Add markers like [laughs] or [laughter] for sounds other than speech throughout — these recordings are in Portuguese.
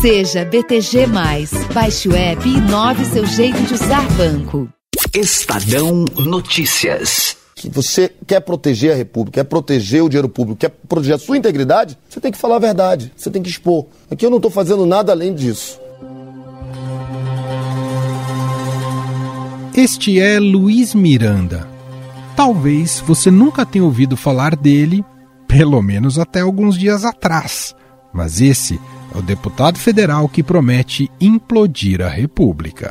Seja BTG. Baixe o app e inove seu jeito de usar banco. Estadão Notícias. Se você quer proteger a República, quer proteger o dinheiro público, quer proteger a sua integridade, você tem que falar a verdade, você tem que expor. Aqui eu não estou fazendo nada além disso. Este é Luiz Miranda. Talvez você nunca tenha ouvido falar dele, pelo menos até alguns dias atrás. Mas esse é o deputado federal que promete implodir a República.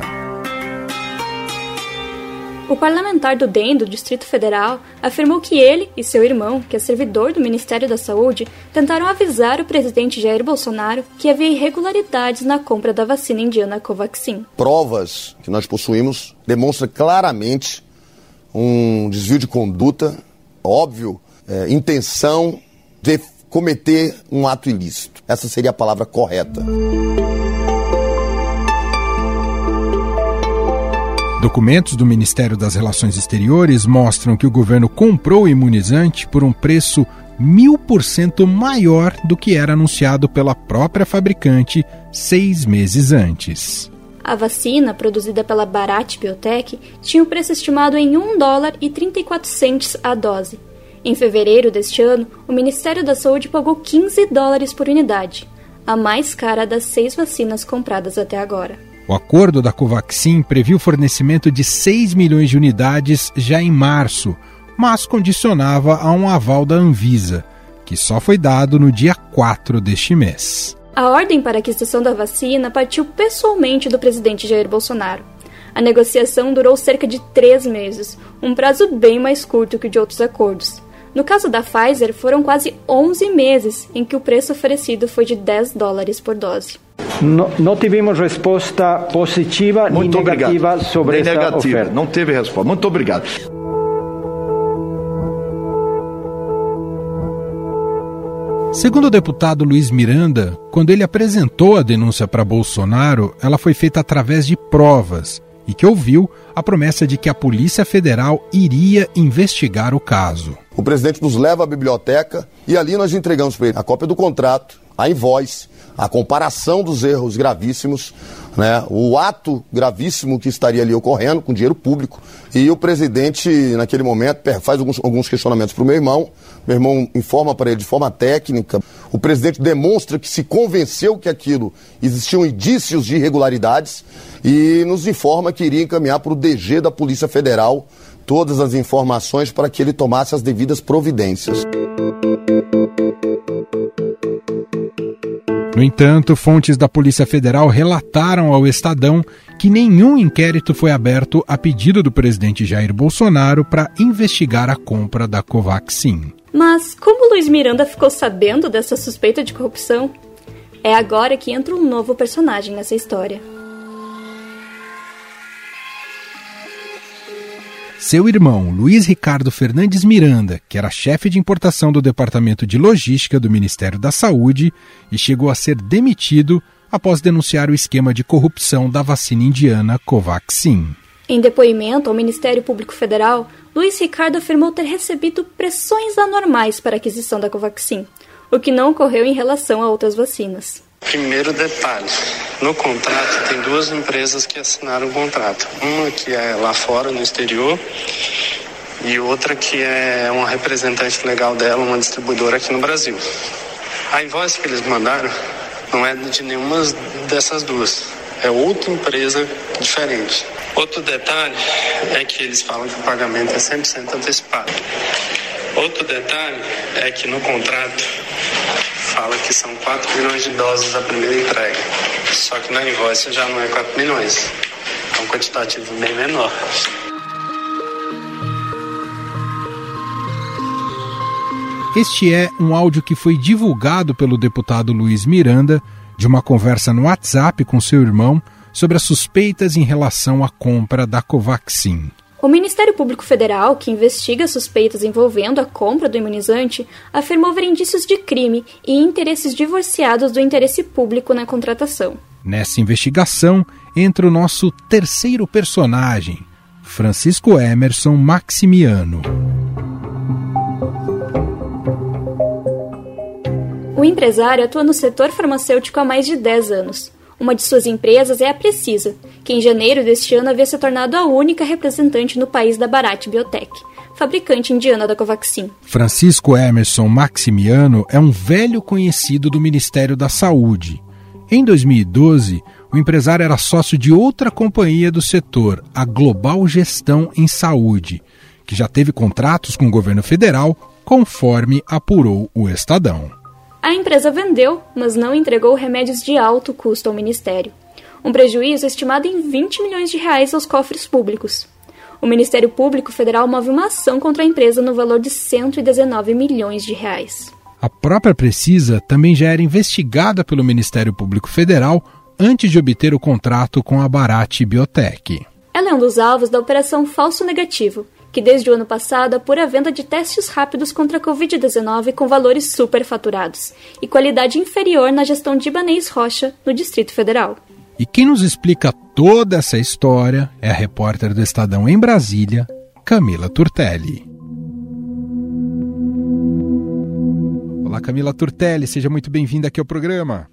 O parlamentar do DEM do Distrito Federal afirmou que ele e seu irmão, que é servidor do Ministério da Saúde, tentaram avisar o presidente Jair Bolsonaro que havia irregularidades na compra da vacina indiana Covaxin. Provas que nós possuímos demonstram claramente um desvio de conduta, óbvio, é, intenção de cometer um ato ilícito. Essa seria a palavra correta. Documentos do Ministério das Relações Exteriores mostram que o governo comprou o imunizante por um preço mil por cento maior do que era anunciado pela própria fabricante seis meses antes. A vacina, produzida pela Bharat Biotech, tinha o um preço estimado em 1 dólar e 34 centes a dose. Em fevereiro deste ano, o Ministério da Saúde pagou 15 dólares por unidade, a mais cara das seis vacinas compradas até agora. O acordo da Covaxin previu o fornecimento de 6 milhões de unidades já em março, mas condicionava a um aval da Anvisa, que só foi dado no dia 4 deste mês. A ordem para a aquisição da vacina partiu pessoalmente do presidente Jair Bolsonaro. A negociação durou cerca de três meses, um prazo bem mais curto que o de outros acordos. No caso da Pfizer, foram quase 11 meses em que o preço oferecido foi de 10 dólares por dose. Não, não tivemos resposta positiva Muito nem negativa obrigado. sobre nem essa negativa. oferta. Não teve resposta. Muito obrigado. Segundo o deputado Luiz Miranda, quando ele apresentou a denúncia para Bolsonaro, ela foi feita através de provas e que ouviu a promessa de que a Polícia Federal iria investigar o caso. O presidente nos leva à biblioteca e ali nós entregamos para ele a cópia do contrato, a invoice, a comparação dos erros gravíssimos, né, o ato gravíssimo que estaria ali ocorrendo com dinheiro público. E o presidente, naquele momento, faz alguns, alguns questionamentos para o meu irmão. Meu irmão informa para ele de forma técnica. O presidente demonstra que se convenceu que aquilo existiam indícios de irregularidades e nos informa que iria encaminhar para o DG da Polícia Federal todas as informações para que ele tomasse as devidas providências. No entanto, fontes da Polícia Federal relataram ao Estadão que nenhum inquérito foi aberto a pedido do presidente Jair Bolsonaro para investigar a compra da Covaxin. Mas como Luiz Miranda ficou sabendo dessa suspeita de corrupção? É agora que entra um novo personagem nessa história. Seu irmão, Luiz Ricardo Fernandes Miranda, que era chefe de importação do Departamento de Logística do Ministério da Saúde e chegou a ser demitido após denunciar o esquema de corrupção da vacina indiana Covaxin. Em depoimento ao Ministério Público Federal, Luiz Ricardo afirmou ter recebido pressões anormais para a aquisição da Covaxin, o que não ocorreu em relação a outras vacinas. Primeiro detalhe, no contrato tem duas empresas que assinaram o contrato. Uma que é lá fora, no exterior, e outra que é uma representante legal dela, uma distribuidora aqui no Brasil. A invoice que eles mandaram não é de nenhuma dessas duas, é outra empresa diferente. Outro detalhe é que eles falam que o pagamento é 100% antecipado. Outro detalhe é que no contrato fala que são 4 milhões de doses a primeira entrega. Só que na invoice já não é 4 milhões. É um quantitativo bem menor. Este é um áudio que foi divulgado pelo deputado Luiz Miranda de uma conversa no WhatsApp com seu irmão sobre as suspeitas em relação à compra da Covaxin. O Ministério Público Federal, que investiga suspeitas envolvendo a compra do imunizante, afirmou ver indícios de crime e interesses divorciados do interesse público na contratação. Nessa investigação entra o nosso terceiro personagem, Francisco Emerson Maximiano. O empresário atua no setor farmacêutico há mais de 10 anos. Uma de suas empresas é a Precisa, que em janeiro deste ano havia se tornado a única representante no país da Bharat Biotech, fabricante indiana da Covaxin. Francisco Emerson Maximiano é um velho conhecido do Ministério da Saúde. Em 2012, o empresário era sócio de outra companhia do setor, a Global Gestão em Saúde, que já teve contratos com o governo federal, conforme apurou o Estadão. A empresa vendeu, mas não entregou remédios de alto custo ao Ministério. Um prejuízo estimado em 20 milhões de reais aos cofres públicos. O Ministério Público Federal move uma ação contra a empresa no valor de 119 milhões de reais. A própria Precisa também já era investigada pelo Ministério Público Federal antes de obter o contrato com a Bharat Biotech. Ela é um dos alvos da Operação Falso Negativo, que desde o ano passado apura a venda de testes rápidos contra a Covid-19 com valores superfaturados e qualidade inferior na gestão de Ibanez Rocha, no Distrito Federal. E quem nos explica toda essa história é a repórter do Estadão em Brasília, Camila Turtelli. Olá, Camila Turtelli, seja muito bem-vinda aqui ao programa.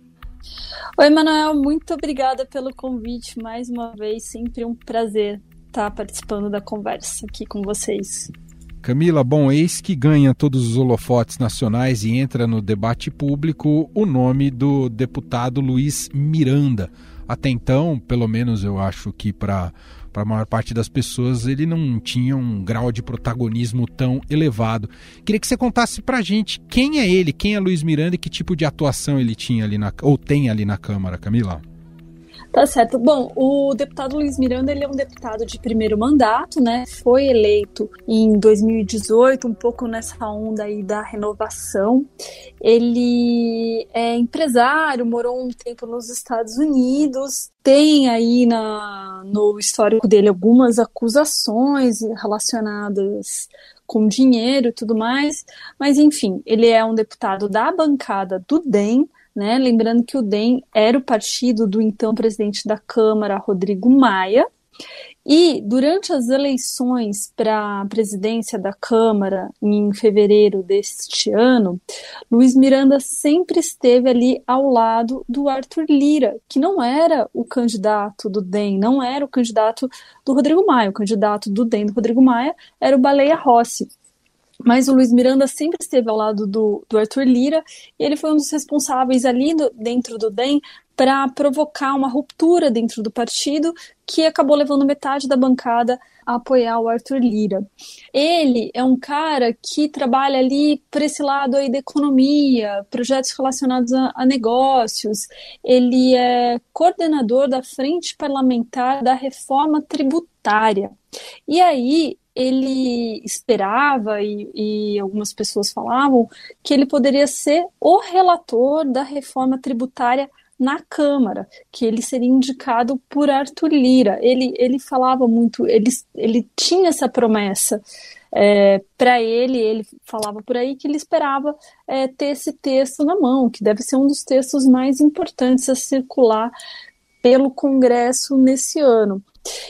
Oi, Manuel, muito obrigada pelo convite mais uma vez, sempre um prazer estar participando da conversa aqui com vocês. Camila, bom, eis que ganha todos os holofotes nacionais e entra no debate público o nome do deputado Luiz Miranda. Até então, pelo menos eu acho que para para a maior parte das pessoas, ele não tinha um grau de protagonismo tão elevado. Queria que você contasse para a gente quem é ele, quem é Luiz Miranda e que tipo de atuação ele tinha ali na, ou tem ali na Câmara, Camila. Tá certo. Bom, o deputado Luiz Miranda ele é um deputado de primeiro mandato, né? Foi eleito em 2018, um pouco nessa onda aí da renovação. Ele é empresário, morou um tempo nos Estados Unidos, tem aí na, no histórico dele algumas acusações relacionadas com dinheiro e tudo mais, mas enfim, ele é um deputado da bancada do DEM, né? Lembrando que o DEM era o partido do então presidente da Câmara, Rodrigo Maia, e durante as eleições para a presidência da Câmara, em fevereiro deste ano, Luiz Miranda sempre esteve ali ao lado do Arthur Lira, que não era o candidato do DEM, não era o candidato do Rodrigo Maia. O candidato do DEM do Rodrigo Maia era o Baleia Rossi. Mas o Luiz Miranda sempre esteve ao lado do, do Arthur Lira e ele foi um dos responsáveis ali do, dentro do DEM para provocar uma ruptura dentro do partido que acabou levando metade da bancada a apoiar o Arthur Lira. Ele é um cara que trabalha ali por esse lado aí da economia, projetos relacionados a, a negócios. Ele é coordenador da Frente Parlamentar da Reforma Tributária. E aí ele esperava e, e, algumas pessoas falavam que ele poderia ser o relator da reforma tributária na Câmara, que ele seria indicado por Arthur Lira. Ele, ele falava muito, ele, ele tinha essa promessa. É, para ele, ele falava por aí que ele esperava é, ter esse texto na mão, que deve ser um dos textos mais importantes a circular pelo Congresso nesse ano.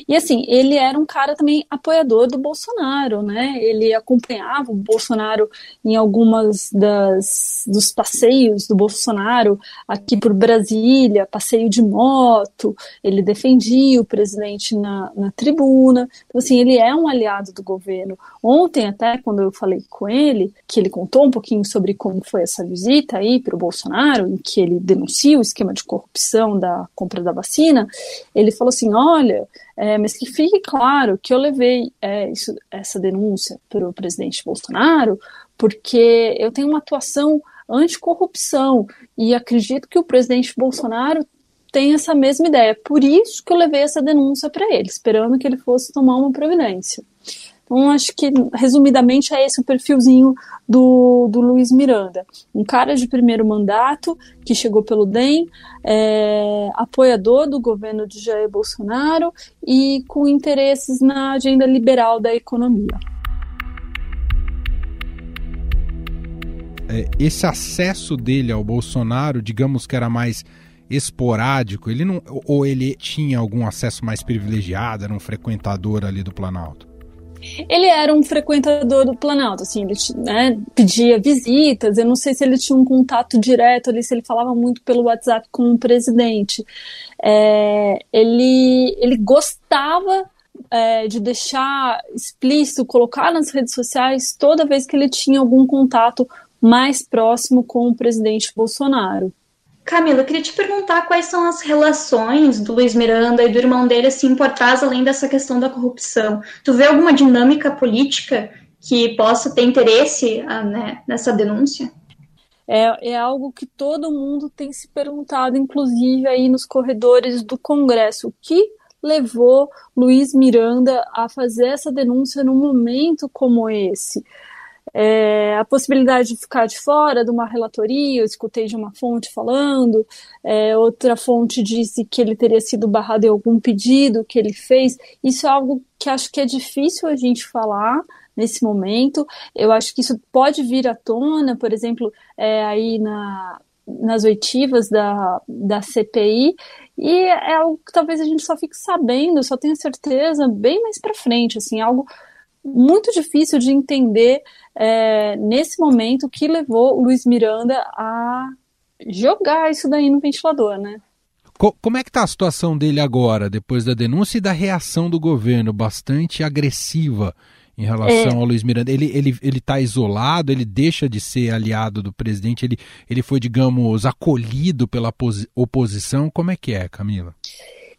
E assim, ele era um cara também apoiador do Bolsonaro, né? Ele acompanhava o Bolsonaro em algumas das dos passeios do Bolsonaro aqui por Brasília, passeio de moto, ele defendia o presidente na, na tribuna. Então, assim, ele é um aliado do governo. Ontem, até, quando eu falei com ele, que ele contou um pouquinho sobre como foi essa visita aí para o Bolsonaro, em que ele denuncia o esquema de corrupção da compra da vacina, ele falou assim: olha. É, mas que fique claro que eu levei é, isso, essa denúncia para o presidente Bolsonaro porque eu tenho uma atuação anticorrupção e acredito que o presidente Bolsonaro tem essa mesma ideia. Por isso que eu levei essa denúncia para ele, esperando que ele fosse tomar uma providência. Então, acho que, resumidamente, é esse o perfilzinho do, do Luiz Miranda. Um cara de primeiro mandato, que chegou pelo DEM, é, apoiador do governo de Jair Bolsonaro e com interesses na agenda liberal da economia. É, esse acesso dele ao Bolsonaro, digamos que era mais esporádico, ele não, ou ele tinha algum acesso mais privilegiado, era um frequentador ali do Planalto? Ele era um frequentador do Planalto, assim, ele né, pedia visitas, eu não sei se ele tinha um contato direto ali, se ele falava muito pelo WhatsApp com o presidente. É, ele, ele gostava é, de deixar explícito, colocar nas redes sociais toda vez que ele tinha algum contato mais próximo com o presidente Bolsonaro. Camila, eu queria te perguntar quais são as relações do Luiz Miranda e do irmão dele, assim, por trás, além dessa questão da corrupção. Tu vê alguma dinâmica política que possa ter interesse ah, né, nessa denúncia? É, é algo que todo mundo tem se perguntado, inclusive aí nos corredores do Congresso. O que levou Luiz Miranda a fazer essa denúncia num momento como esse? É, a possibilidade de ficar de fora de uma relatoria, eu escutei de uma fonte falando, é, outra fonte disse que ele teria sido barrado em algum pedido que ele fez. Isso é algo que acho que é difícil a gente falar nesse momento. Eu acho que isso pode vir à tona, por exemplo, é, aí na, nas oitivas da, da CPI, e é algo que talvez a gente só fique sabendo, só tenha certeza bem mais para frente, assim, algo muito difícil de entender é, nesse momento que levou o Luiz Miranda a jogar isso daí no ventilador, né? Como é que está a situação dele agora, depois da denúncia e da reação do governo, bastante agressiva em relação é. ao Luiz Miranda? Ele está ele, ele tá isolado, ele deixa de ser aliado do presidente, ele, ele foi, digamos, acolhido pela oposição. Como é que é, Camila?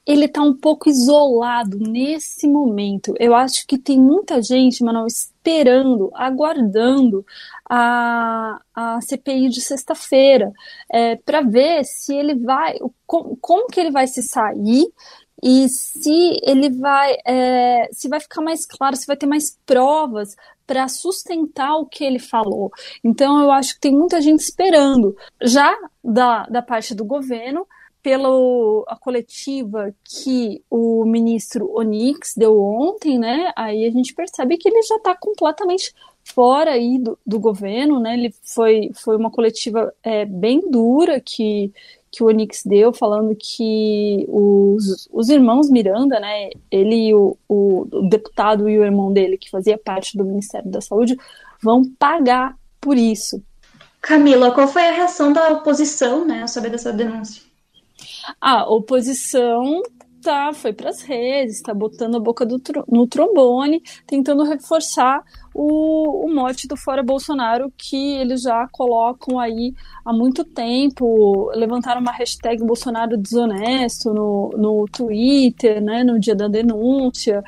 Ele está um pouco isolado nesse momento. Eu acho que tem muita gente, Manuel, esperando, aguardando a, a CPI de sexta-feira é, para ver se ele vai, como, como que ele vai se sair e se ele vai, é, se vai ficar mais claro, se vai ter mais provas para sustentar o que ele falou. Então eu acho que tem muita gente esperando. Já da, da parte do governo, pela coletiva que o ministro Onix deu ontem, né? Aí a gente percebe que ele já está completamente fora aí do, do, governo, né? Ele foi, foi uma coletiva é, bem dura que, que o Onix deu, falando que os, os irmãos Miranda, né? Ele e o, o, o deputado e o irmão dele, que fazia parte do Ministério da Saúde, vão pagar por isso. Camila, qual foi a reação da oposição, né, sobre essa denúncia? A oposição tá, foi para as redes, está botando a boca do, no trombone, tentando reforçar o, o mote do Fora Bolsonaro que eles já colocam aí há muito tempo. Levantaram uma hashtag Bolsonaro desonesto no, no Twitter, né, no dia da denúncia,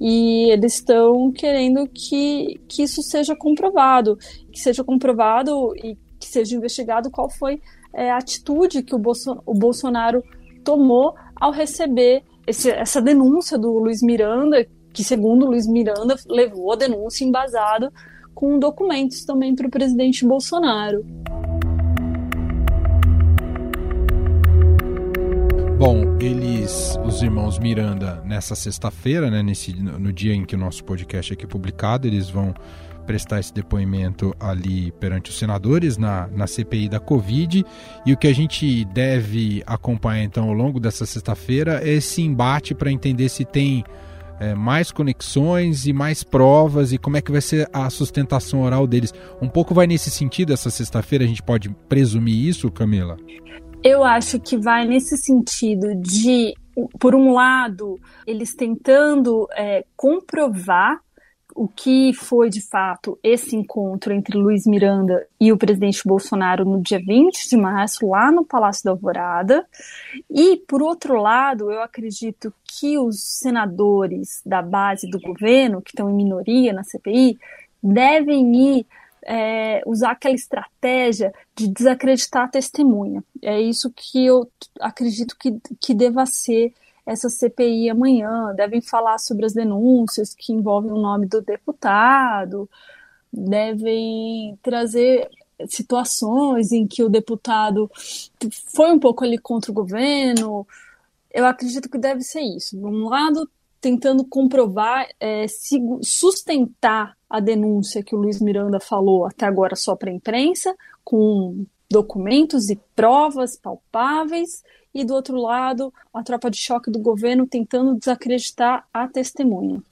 e eles estão querendo que, que isso seja comprovado, que seja comprovado e que seja investigado qual foi é, atitude que o, o Bolsonaro tomou ao receber esse, essa denúncia do Luiz Miranda, que, segundo Luiz Miranda, levou a denúncia embasada com documentos também para o presidente Bolsonaro. Bom, eles, os irmãos Miranda, nessa sexta-feira, né, nesse, no dia em que o nosso podcast é aqui publicado, eles vão prestar esse depoimento ali perante os senadores na, na CPI da Covid. E o que a gente deve acompanhar então ao longo dessa sexta-feira é esse embate para entender se tem é, mais conexões e mais provas e como é que vai ser a sustentação oral deles. Um pouco vai nesse sentido essa sexta-feira, a gente pode presumir isso, Camila? Eu acho que vai nesse sentido de, por um lado, eles tentando é, comprovar o que foi de fato esse encontro entre Luiz Miranda e o presidente Bolsonaro no dia 20 de março, lá no Palácio da Alvorada. E, por outro lado, eu acredito que os senadores da base do governo, que estão em minoria na CPI, devem ir é, usar aquela estratégia de desacreditar a testemunha. É isso que eu acredito que, que deva ser essa CPI amanhã, devem falar sobre as denúncias que envolvem o nome do deputado, devem trazer situações em que o deputado foi um pouco ali contra o governo. Eu acredito que deve ser isso. De um lado, tentando comprovar, é, sustentar a denúncia que o Luiz Miranda falou até agora só para a imprensa, com documentos e provas palpáveis, e do outro lado, a tropa de choque do governo tentando desacreditar a testemunha.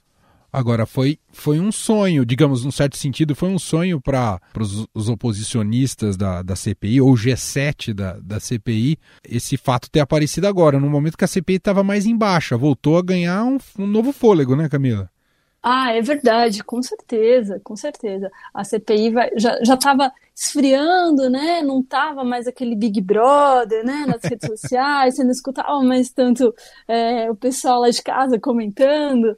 Agora, foi, foi um sonho, digamos, num certo sentido, foi um sonho para os oposicionistas da, da CPI, ou G7 da, da CPI, esse fato ter aparecido agora, no momento que a CPI estava mais em baixa, voltou a ganhar um, um novo fôlego, né, Camila? Ah, é verdade, com certeza, com certeza. A CPI vai, já estava esfriando, né? Não tava mais aquele Big Brother, né? Nas redes [laughs] sociais, você não escutava mais tanto é, o pessoal lá de casa comentando.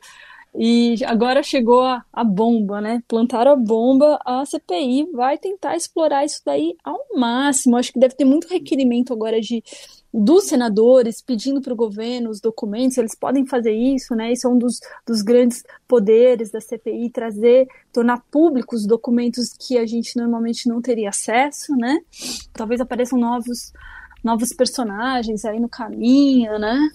E agora chegou a, a, bomba, né? Plantaram a bomba, a CPI vai tentar explorar isso daí ao máximo. Acho que deve ter muito requerimento agora de dos senadores pedindo para o governo os documentos, eles podem fazer isso, né? Isso é um dos, dos grandes poderes da CPI, trazer, tornar públicos os documentos que a gente normalmente não teria acesso, né? Talvez apareçam novos, novos personagens aí no caminho, né?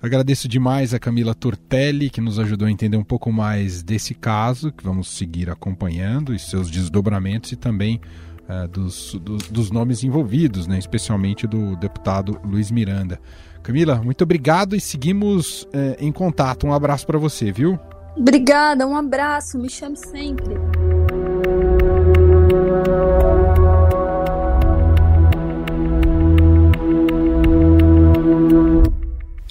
Agradeço demais a Camila Tortelli, que nos ajudou a entender um pouco mais desse caso, que vamos seguir acompanhando, e seus desdobramentos e também uh, dos, dos, dos, nomes envolvidos, né, especialmente do deputado Luiz Miranda. Camila, muito obrigado e seguimos uh, em contato. Um abraço para você, viu? Obrigada, um abraço, me chame sempre.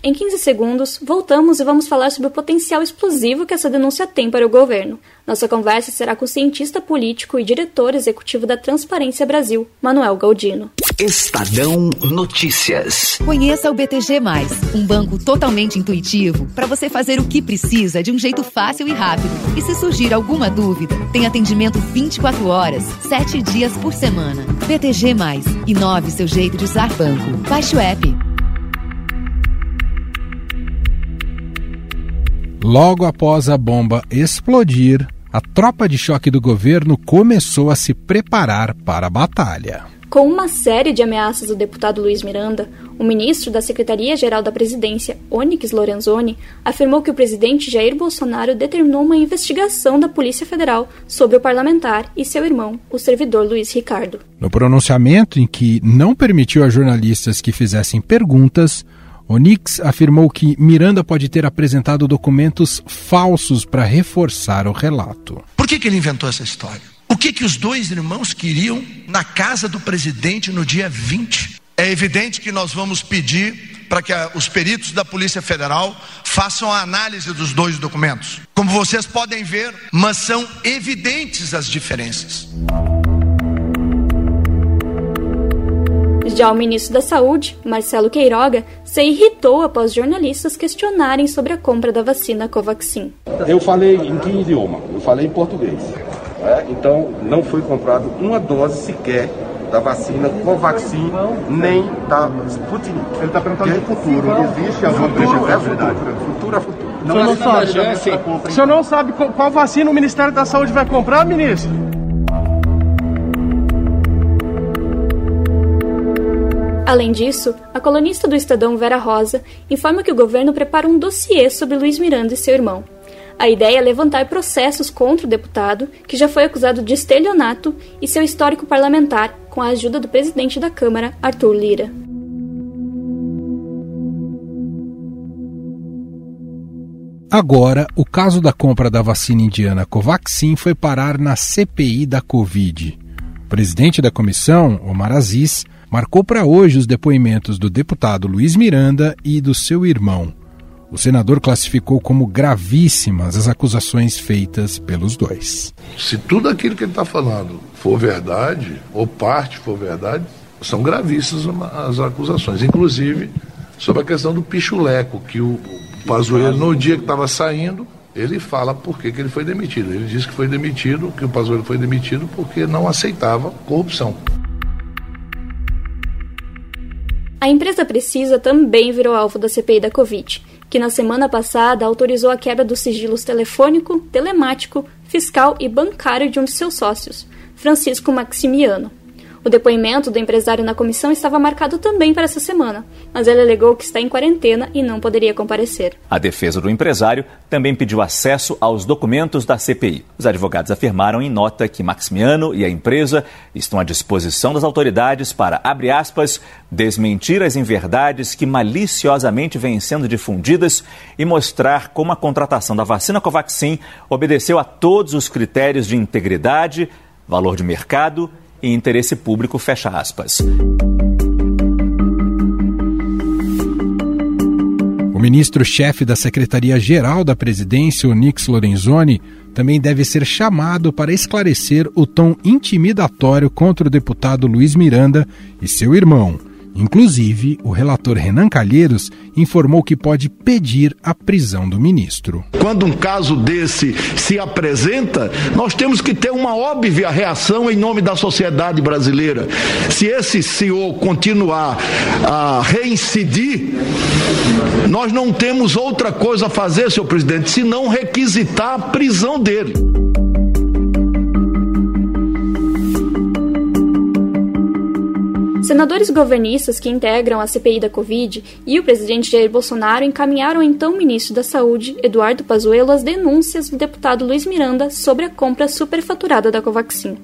Em 15 segundos, voltamos e vamos falar sobre o potencial explosivo que essa denúncia tem para o governo. Nossa conversa será com o cientista político e diretor executivo da Transparência Brasil, Manuel Galdino. Estadão Notícias. Conheça o BTG, um banco totalmente intuitivo para você fazer o que precisa de um jeito fácil e rápido. E se surgir alguma dúvida, tem atendimento 24 horas, 7 dias por semana. BTG, inove seu jeito de usar banco. Baixe o app. Logo após a bomba explodir, a tropa de choque do governo começou a se preparar para a batalha. Com uma série de ameaças do deputado Luiz Miranda, o ministro da Secretaria-Geral da Presidência, Onyx Lorenzoni, afirmou que o presidente Jair Bolsonaro determinou uma investigação da Polícia Federal sobre o parlamentar e seu irmão, o servidor Luiz Ricardo. No pronunciamento em que não permitiu a jornalistas que fizessem perguntas, Onix afirmou que Miranda pode ter apresentado documentos falsos para reforçar o relato. Por que, que ele inventou essa história? O que, que os dois irmãos queriam na casa do presidente no dia 20? É evidente que nós vamos pedir para que a, os peritos da Polícia Federal façam a análise dos dois documentos. Como vocês podem ver, mas são evidentes as diferenças. Já o ministro da Saúde, Marcelo Queiroga, se irritou após jornalistas questionarem sobre a compra da vacina Covaxin. Eu falei em que idioma? Eu falei em português. É? Então, não foi comprado uma dose sequer da vacina Covaxin, nem da Sputnik. Ele está perguntando do futuro. Existe alguma futuro é futuro. Futuro é futuro. Não o senhor não sabe, o senhor não sabe qual vacina o Ministério da Saúde vai comprar, ministro? Além disso, a colunista do Estadão Vera Rosa informa que o governo prepara um dossiê sobre Luiz Miranda e seu irmão. A ideia é levantar processos contra o deputado, que já foi acusado de estelionato, e seu histórico parlamentar, com a ajuda do presidente da Câmara, Arthur Lira. Agora, o caso da compra da vacina indiana Covaxin foi parar na CPI da Covid. O presidente da comissão, Omar Aziz, marcou para hoje os depoimentos do deputado Luiz Miranda e do seu irmão. O senador classificou como gravíssimas as acusações feitas pelos dois. Se tudo aquilo que ele está falando for verdade, ou parte for verdade, são gravíssimas as acusações, inclusive sobre a questão do pichuleco, que o Pazuello, no dia que estava saindo, ele fala por que, que ele foi demitido. Ele disse que foi demitido, que o Pazuello foi demitido porque não aceitava corrupção. A empresa Precisa também virou alvo da CPI da Covid, que na semana passada autorizou a quebra dos sigilos telefônico, telemático, fiscal e bancário de um de seus sócios, Francisco Maximiano. O depoimento do empresário na comissão estava marcado também para essa semana, mas ele alegou que está em quarentena e não poderia comparecer. A defesa do empresário também pediu acesso aos documentos da CPI. Os advogados afirmaram em nota que Maximiano e a empresa estão à disposição das autoridades para, abre aspas, desmentir as inverdades que maliciosamente vêm sendo difundidas e mostrar como a contratação da vacina Covaxin obedeceu a todos os critérios de integridade, valor de mercado e interesse público, fecha aspas. O ministro-chefe da Secretaria-Geral da Presidência, Onix Lorenzoni, também deve ser chamado para esclarecer o tom intimidatório contra o deputado Luiz Miranda e seu irmão, Inclusive, o relator Renan Calheiros informou que pode pedir a prisão do ministro. Quando um caso desse se apresenta, nós temos que ter uma óbvia reação em nome da sociedade brasileira. Se esse CEO continuar a reincidir, nós não temos outra coisa a fazer, senhor presidente, senão requisitar a prisão dele. Senadores governistas que integram a CPI da Covid e o presidente Jair Bolsonaro encaminharam então ministro da Saúde, Eduardo Pazuello, as denúncias do deputado Luiz Miranda sobre a compra superfaturada da Covaxin.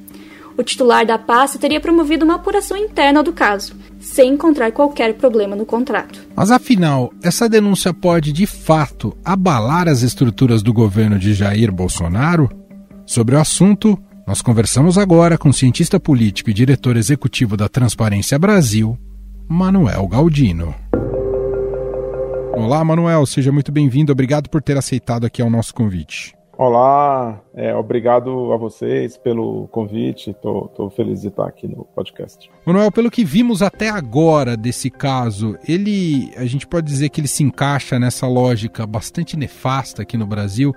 O titular da pasta teria promovido uma apuração interna do caso, sem encontrar qualquer problema no contrato. Mas afinal, essa denúncia pode de fato abalar as estruturas do governo de Jair Bolsonaro? Sobre o assunto, nós conversamos agora com o cientista político e diretor executivo da Transparência Brasil, Manuel Galdino. Olá, Manuel, seja muito bem-vindo. Obrigado por ter aceitado aqui o nosso convite. Olá, é, obrigado a vocês pelo convite. Estou feliz de estar aqui no podcast. Manuel, pelo que vimos até agora desse caso, ele, a gente pode dizer que ele se encaixa nessa lógica bastante nefasta aqui no Brasil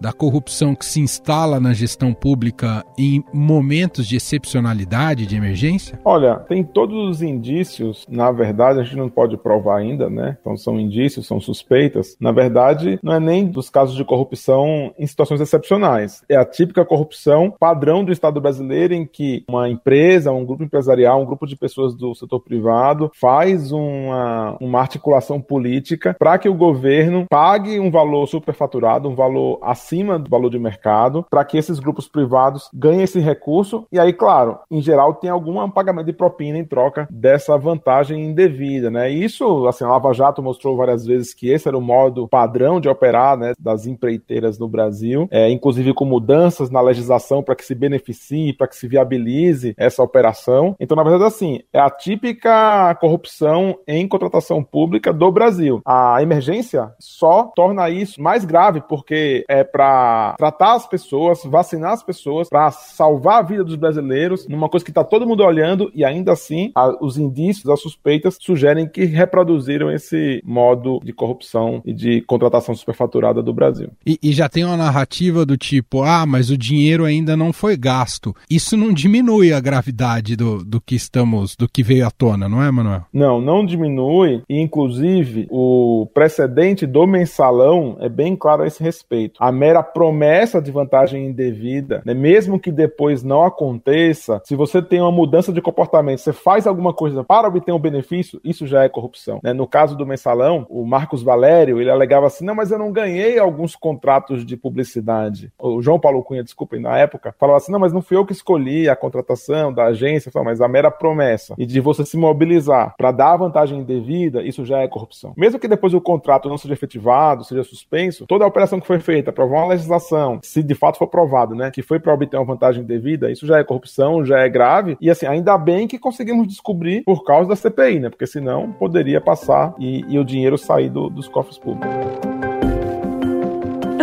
da corrupção que se instala na gestão pública em momentos de excepcionalidade, de emergência? Olha, tem todos os indícios, na verdade, a gente não pode provar ainda, né? Então são indícios, são suspeitas. Na verdade, não é nem dos casos de corrupção em situações excepcionais. É a típica corrupção padrão do Estado brasileiro em que uma empresa, um grupo empresarial, um grupo de pessoas do setor privado faz uma, uma articulação política para que o governo pague um valor superfaturado, um valor acima acima do valor de mercado, para que esses grupos privados ganhem esse recurso. E aí, claro, em geral, tem algum pagamento de propina em troca dessa vantagem indevida, né? Isso, assim, a Lava Jato mostrou várias vezes que esse era o modo padrão de operar, né, das empreiteiras no Brasil, é, inclusive com mudanças na legislação para que se beneficie, para que se viabilize essa operação. Então, na verdade, assim, é a típica corrupção em contratação pública do Brasil. A emergência só torna isso mais grave, porque é para tratar as pessoas, vacinar as pessoas, para salvar a vida dos brasileiros, numa coisa que está todo mundo olhando e ainda assim a, os indícios, as suspeitas sugerem que reproduziram esse modo de corrupção e de contratação superfaturada do Brasil. E, e já tem uma narrativa do tipo, ah, mas o dinheiro ainda não foi gasto. Isso não diminui a gravidade do, do que estamos, do que veio à tona, não é, Manuel? Não, não diminui. E inclusive o precedente do mensalão é bem claro a esse respeito. A mera promessa de vantagem indevida, né, mesmo que depois não aconteça, se você tem uma mudança de comportamento, você faz alguma coisa para obter um benefício, isso já é corrupção. Né? No caso do mensalão, o Marcos Valério, ele alegava assim, não, mas eu não ganhei alguns contratos de publicidade. O João Paulo Cunha, desculpem, na época, falava assim, não, mas não fui eu que escolhi a contratação da agência, mas a mera promessa e de você se mobilizar para dar vantagem indevida, isso já é corrupção. Mesmo que depois o contrato não seja efetivado, seja suspenso, toda a operação que foi feita para uma legislação, se de fato for provado, né, que foi para obter uma vantagem devida, isso já é corrupção, já é grave. E assim, ainda bem que conseguimos descobrir por causa da CPI, né? Porque senão poderia passar e, e o dinheiro sair do, dos cofres públicos.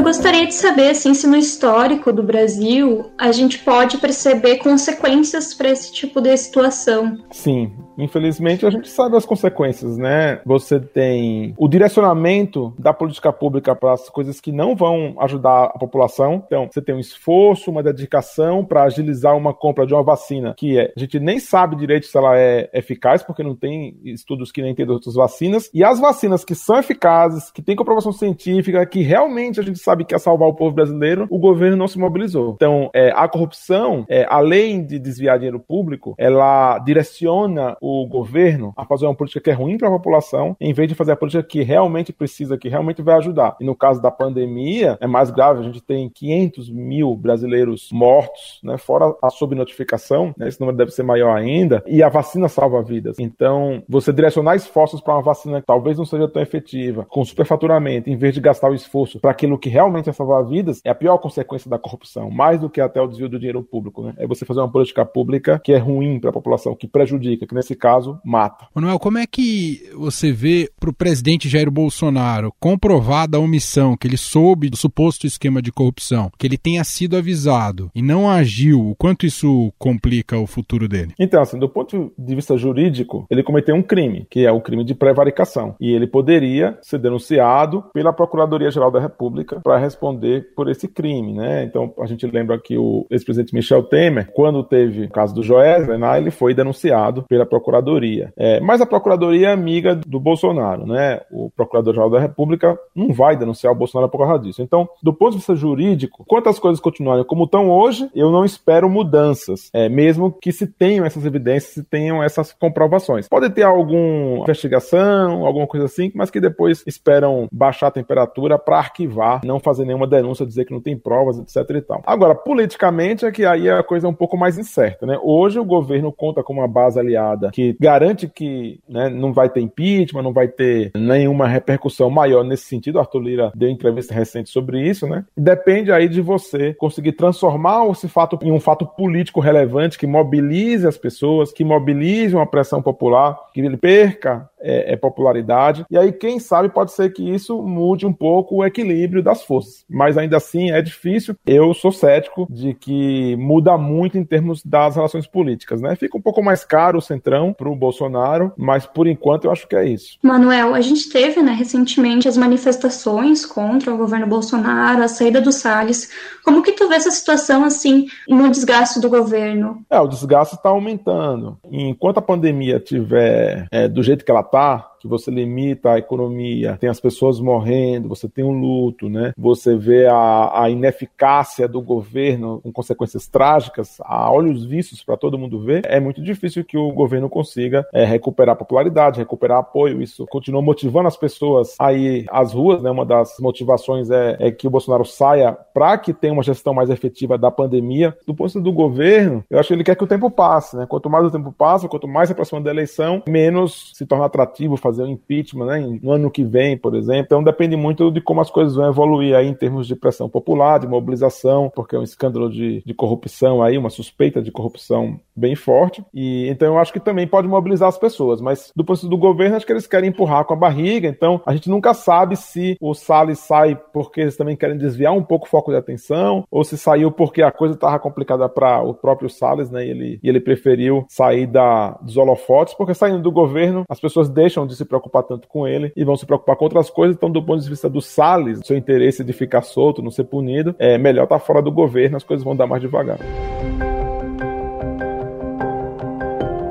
Eu gostaria de saber assim, se no histórico do Brasil a gente pode perceber consequências para esse tipo de situação. Sim, Infelizmente, a gente sabe as consequências, né? Você tem o direcionamento da política pública para as coisas que não vão ajudar a população. Então, você tem um esforço, uma dedicação para agilizar uma compra de uma vacina que é, a gente nem sabe direito se ela é eficaz, porque não tem estudos que nem tem das outras vacinas. E as vacinas que são eficazes, que têm comprovação científica, que realmente a gente sabe que é salvar o povo brasileiro, o governo não se mobilizou. Então, é, a corrupção, é, além de desviar dinheiro público, ela direciona o governo a fazer uma política que é ruim para a população, em vez de fazer a política que realmente precisa, que realmente vai ajudar. E no caso da pandemia, é mais grave, a gente tem 500 mil brasileiros mortos, né, fora a subnotificação, né, esse número deve ser maior ainda, e a vacina salva vidas. Então, você direcionar esforços para uma vacina que talvez não seja tão efetiva, com superfaturamento, em vez de gastar o esforço para aquilo que realmente é salvar vidas, é a pior consequência da corrupção, mais do que até o desvio do dinheiro público. Né? É você fazer uma política pública que é ruim para a população, que prejudica, que nesse caso mata. Manuel, como é que você vê para o presidente Jair Bolsonaro comprovada a omissão, que ele soube do suposto esquema de corrupção, que ele tenha sido avisado e não agiu, o quanto isso complica o futuro dele? Então, assim, do ponto de vista jurídico, ele cometeu um crime, que é o crime de prevaricação. E ele poderia ser denunciado pela Procuradoria-Geral da República para responder por esse crime, né? Então, a gente lembra que o ex-presidente Michel Temer, quando teve o caso do Joesley, né, ele foi denunciado pela Procuradoria. É, mas a Procuradoria é amiga do Bolsonaro, né? O Procurador-Geral da República não vai denunciar o Bolsonaro por causa disso. Então, do ponto de vista jurídico, quanto as coisas continuarem como estão hoje, eu não espero mudanças, é, mesmo que se tenham essas evidências, se tenham essas comprovações. Pode ter alguma investigação, alguma coisa assim, mas que depois esperam baixar a temperatura para arquivar, não fazer nenhuma denúncia, dizer que não tem provas, etc e tal. Agora, politicamente é que aí a coisa é um pouco mais incerta, né? Hoje o governo conta com uma base aliada que garante que né, não vai ter impeachment, não vai ter nenhuma repercussão maior nesse sentido. Arthur Lira deu entrevista recente sobre isso, né? Depende aí de você conseguir transformar esse fato em um fato político relevante que mobilize as pessoas, que mobilize uma pressão popular, que ele perca é, é, popularidade. E aí, quem sabe, pode ser que isso mude um pouco o equilíbrio das forças. Mas ainda assim é difícil. Eu sou cético de que muda muito em termos das relações políticas, né? Fica um pouco mais caro o centrão para o Bolsonaro, mas por enquanto eu acho que é isso. Manuel, a gente teve, né, recentemente as manifestações contra o governo Bolsonaro, a saída do Salles. Como que tu vê essa situação assim no desgaste do governo? É, o desgaste está aumentando. Enquanto a pandemia tiver é, do jeito que ela tá, que você limita a economia, tem as pessoas morrendo, você tem um luto, né? Você vê a, a ineficácia do governo com consequências trágicas, a olhos vistos para todo mundo ver, é muito difícil que o governo consiga é, recuperar popularidade, recuperar apoio. Isso continua motivando as pessoas a ir às ruas, né? Uma das motivações é, é que o Bolsonaro saia para que tenha uma gestão mais efetiva da pandemia. Do ponto de vista do governo, eu acho que ele quer que o tempo passe, né? Quanto mais o tempo passa, quanto mais se aproxima da eleição, menos se torna atrativo fazer fazer o impeachment né, no ano que vem, por exemplo. Então depende muito de como as coisas vão evoluir aí em termos de pressão popular, de mobilização, porque é um escândalo de, de corrupção aí, uma suspeita de corrupção bem forte. E então eu acho que também pode mobilizar as pessoas, mas do ponto do governo, acho que eles querem empurrar com a barriga. Então a gente nunca sabe se o Salles sai porque eles também querem desviar um pouco o foco de atenção, ou se saiu porque a coisa estava complicada para o próprio Salles, né? E ele, e ele preferiu sair da, dos holofotes, porque saindo do governo, as pessoas deixam de se se preocupar tanto com ele e vão se preocupar com outras coisas. Então, do ponto de vista do Salles, seu interesse de ficar solto, não ser punido, é melhor estar tá fora do governo, as coisas vão dar mais devagar.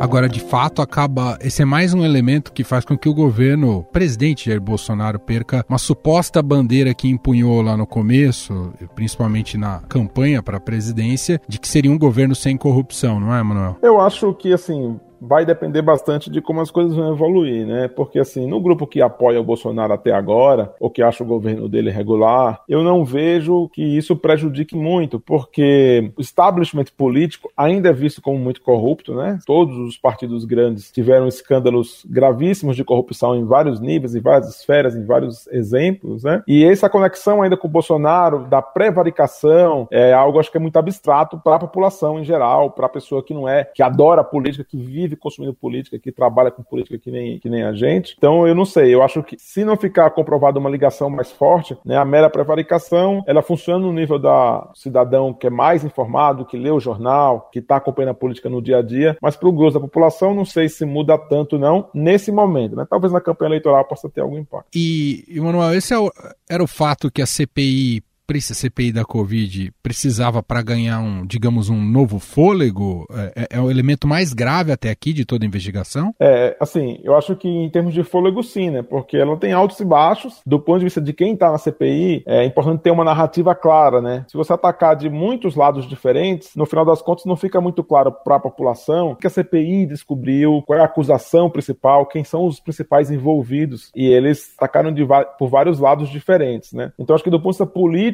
Agora, de fato, acaba. Esse é mais um elemento que faz com que o governo, o presidente Jair Bolsonaro, perca uma suposta bandeira que empunhou lá no começo, principalmente na campanha para a presidência, de que seria um governo sem corrupção, não é, Manuel? Eu acho que, assim, vai depender bastante de como as coisas vão evoluir, né? Porque assim, no grupo que apoia o Bolsonaro até agora, ou que acha o governo dele regular, eu não vejo que isso prejudique muito, porque o establishment político ainda é visto como muito corrupto, né? Todos os partidos grandes tiveram escândalos gravíssimos de corrupção em vários níveis, em várias esferas, em vários exemplos, né? E essa conexão ainda com o Bolsonaro, da prevaricação, é algo acho que é muito abstrato para a população em geral, para a pessoa que não é, que adora política, que vive vive consumindo política, que trabalha com política que nem, que nem a gente. Então, eu não sei, eu acho que se não ficar comprovada uma ligação mais forte, né, a mera prevaricação, ela funciona no nível da cidadão que é mais informado, que lê o jornal, que está acompanhando a política no dia a dia, mas para o grosso da população, não sei se muda tanto não nesse momento, né? Talvez na campanha eleitoral possa ter algum impacto. E, Emanuel, esse é o, era o fato que a CPI a CPI da Covid precisava para ganhar um, digamos, um novo fôlego? É, é, é, o elemento mais grave até aqui de toda a investigação? É, assim, eu acho que em termos de fôlego sim, né? Porque ela tem altos e baixos. Do ponto de vista de quem está na CPI, é importante ter uma narrativa clara, né? Se você atacar de muitos lados diferentes, no final das contas não fica muito claro para a população o que a CPI descobriu, qual é a acusação principal, quem são os principais envolvidos. E eles atacaram de, por vários lados diferentes, né? Então acho que do ponto de vista político,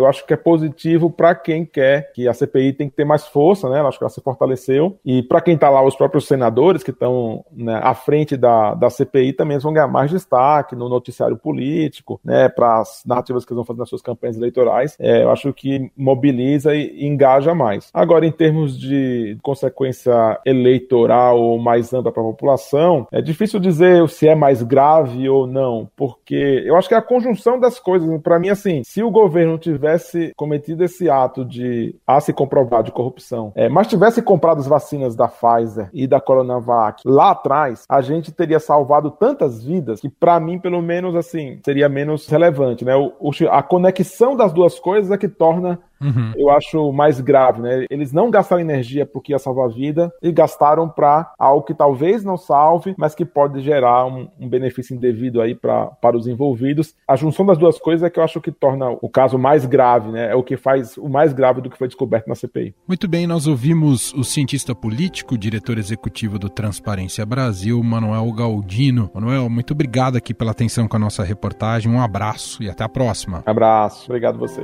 eu acho que é positivo para quem quer que a CPI tem que ter mais força, né? Eu acho que ela se fortaleceu. E para quem está lá, os próprios senadores que estão né, à frente da, da CPI também vão ganhar mais destaque no noticiário político, né? Para as narrativas que eles vão fazer nas suas campanhas eleitorais. É, eu acho que mobiliza e, engaja mais. Agora, em termos de consequência eleitoral mais ampla para a população, é difícil dizer se é mais grave ou não, porque eu acho que é a conjunção das coisas. Para mim, assim, se o governo governo tivesse cometido esse ato de a se comprovar de corrupção, é, mas tivesse comprado as vacinas da Pfizer e da Coronavac lá atrás, a gente teria salvado tantas vidas que, para mim, pelo menos, assim, seria menos relevante, né? O, a conexão das duas coisas é que torna Uhum. Eu acho mais grave, né? Eles não gastaram energia porque ia salvar a vida e gastaram para algo que talvez não salve, mas que pode gerar um, um benefício indevido aí pra, para os envolvidos. A junção das duas coisas é que eu acho que torna o caso mais grave, né? É o que faz o mais grave do que foi descoberto na CPI. Muito bem, nós ouvimos o cientista político, diretor executivo do Transparência Brasil, Manuel Galdino. Manuel, muito obrigado aqui pela atenção com a nossa reportagem. Um abraço e até a próxima. Abraço. Obrigado a você.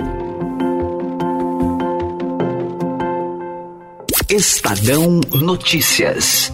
Estadão Notícias.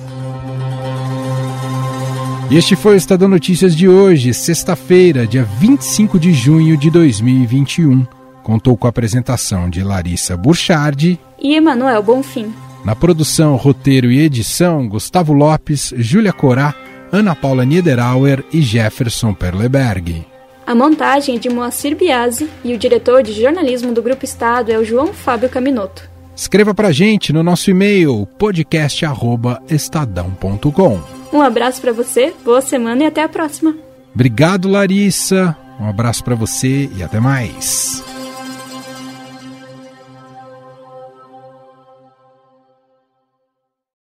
E este foi o Estadão Notícias de hoje, sexta-feira, dia 25 de junho de 2021. Contou com a apresentação de Larissa Burchardi e Emanuel Bonfim. Na produção, roteiro e edição, Gustavo Lopes, Júlia Corá, Ana Paula Niederauer e Jefferson Perleberg. A montagem é de Moacir Biasi e o diretor de jornalismo do Grupo Estado é o João Fábio Caminoto. Escreva pra gente no nosso e-mail podcast@estadão.com. Um abraço para você, boa semana e até a próxima. Obrigado, Larissa. Um abraço para você e até mais.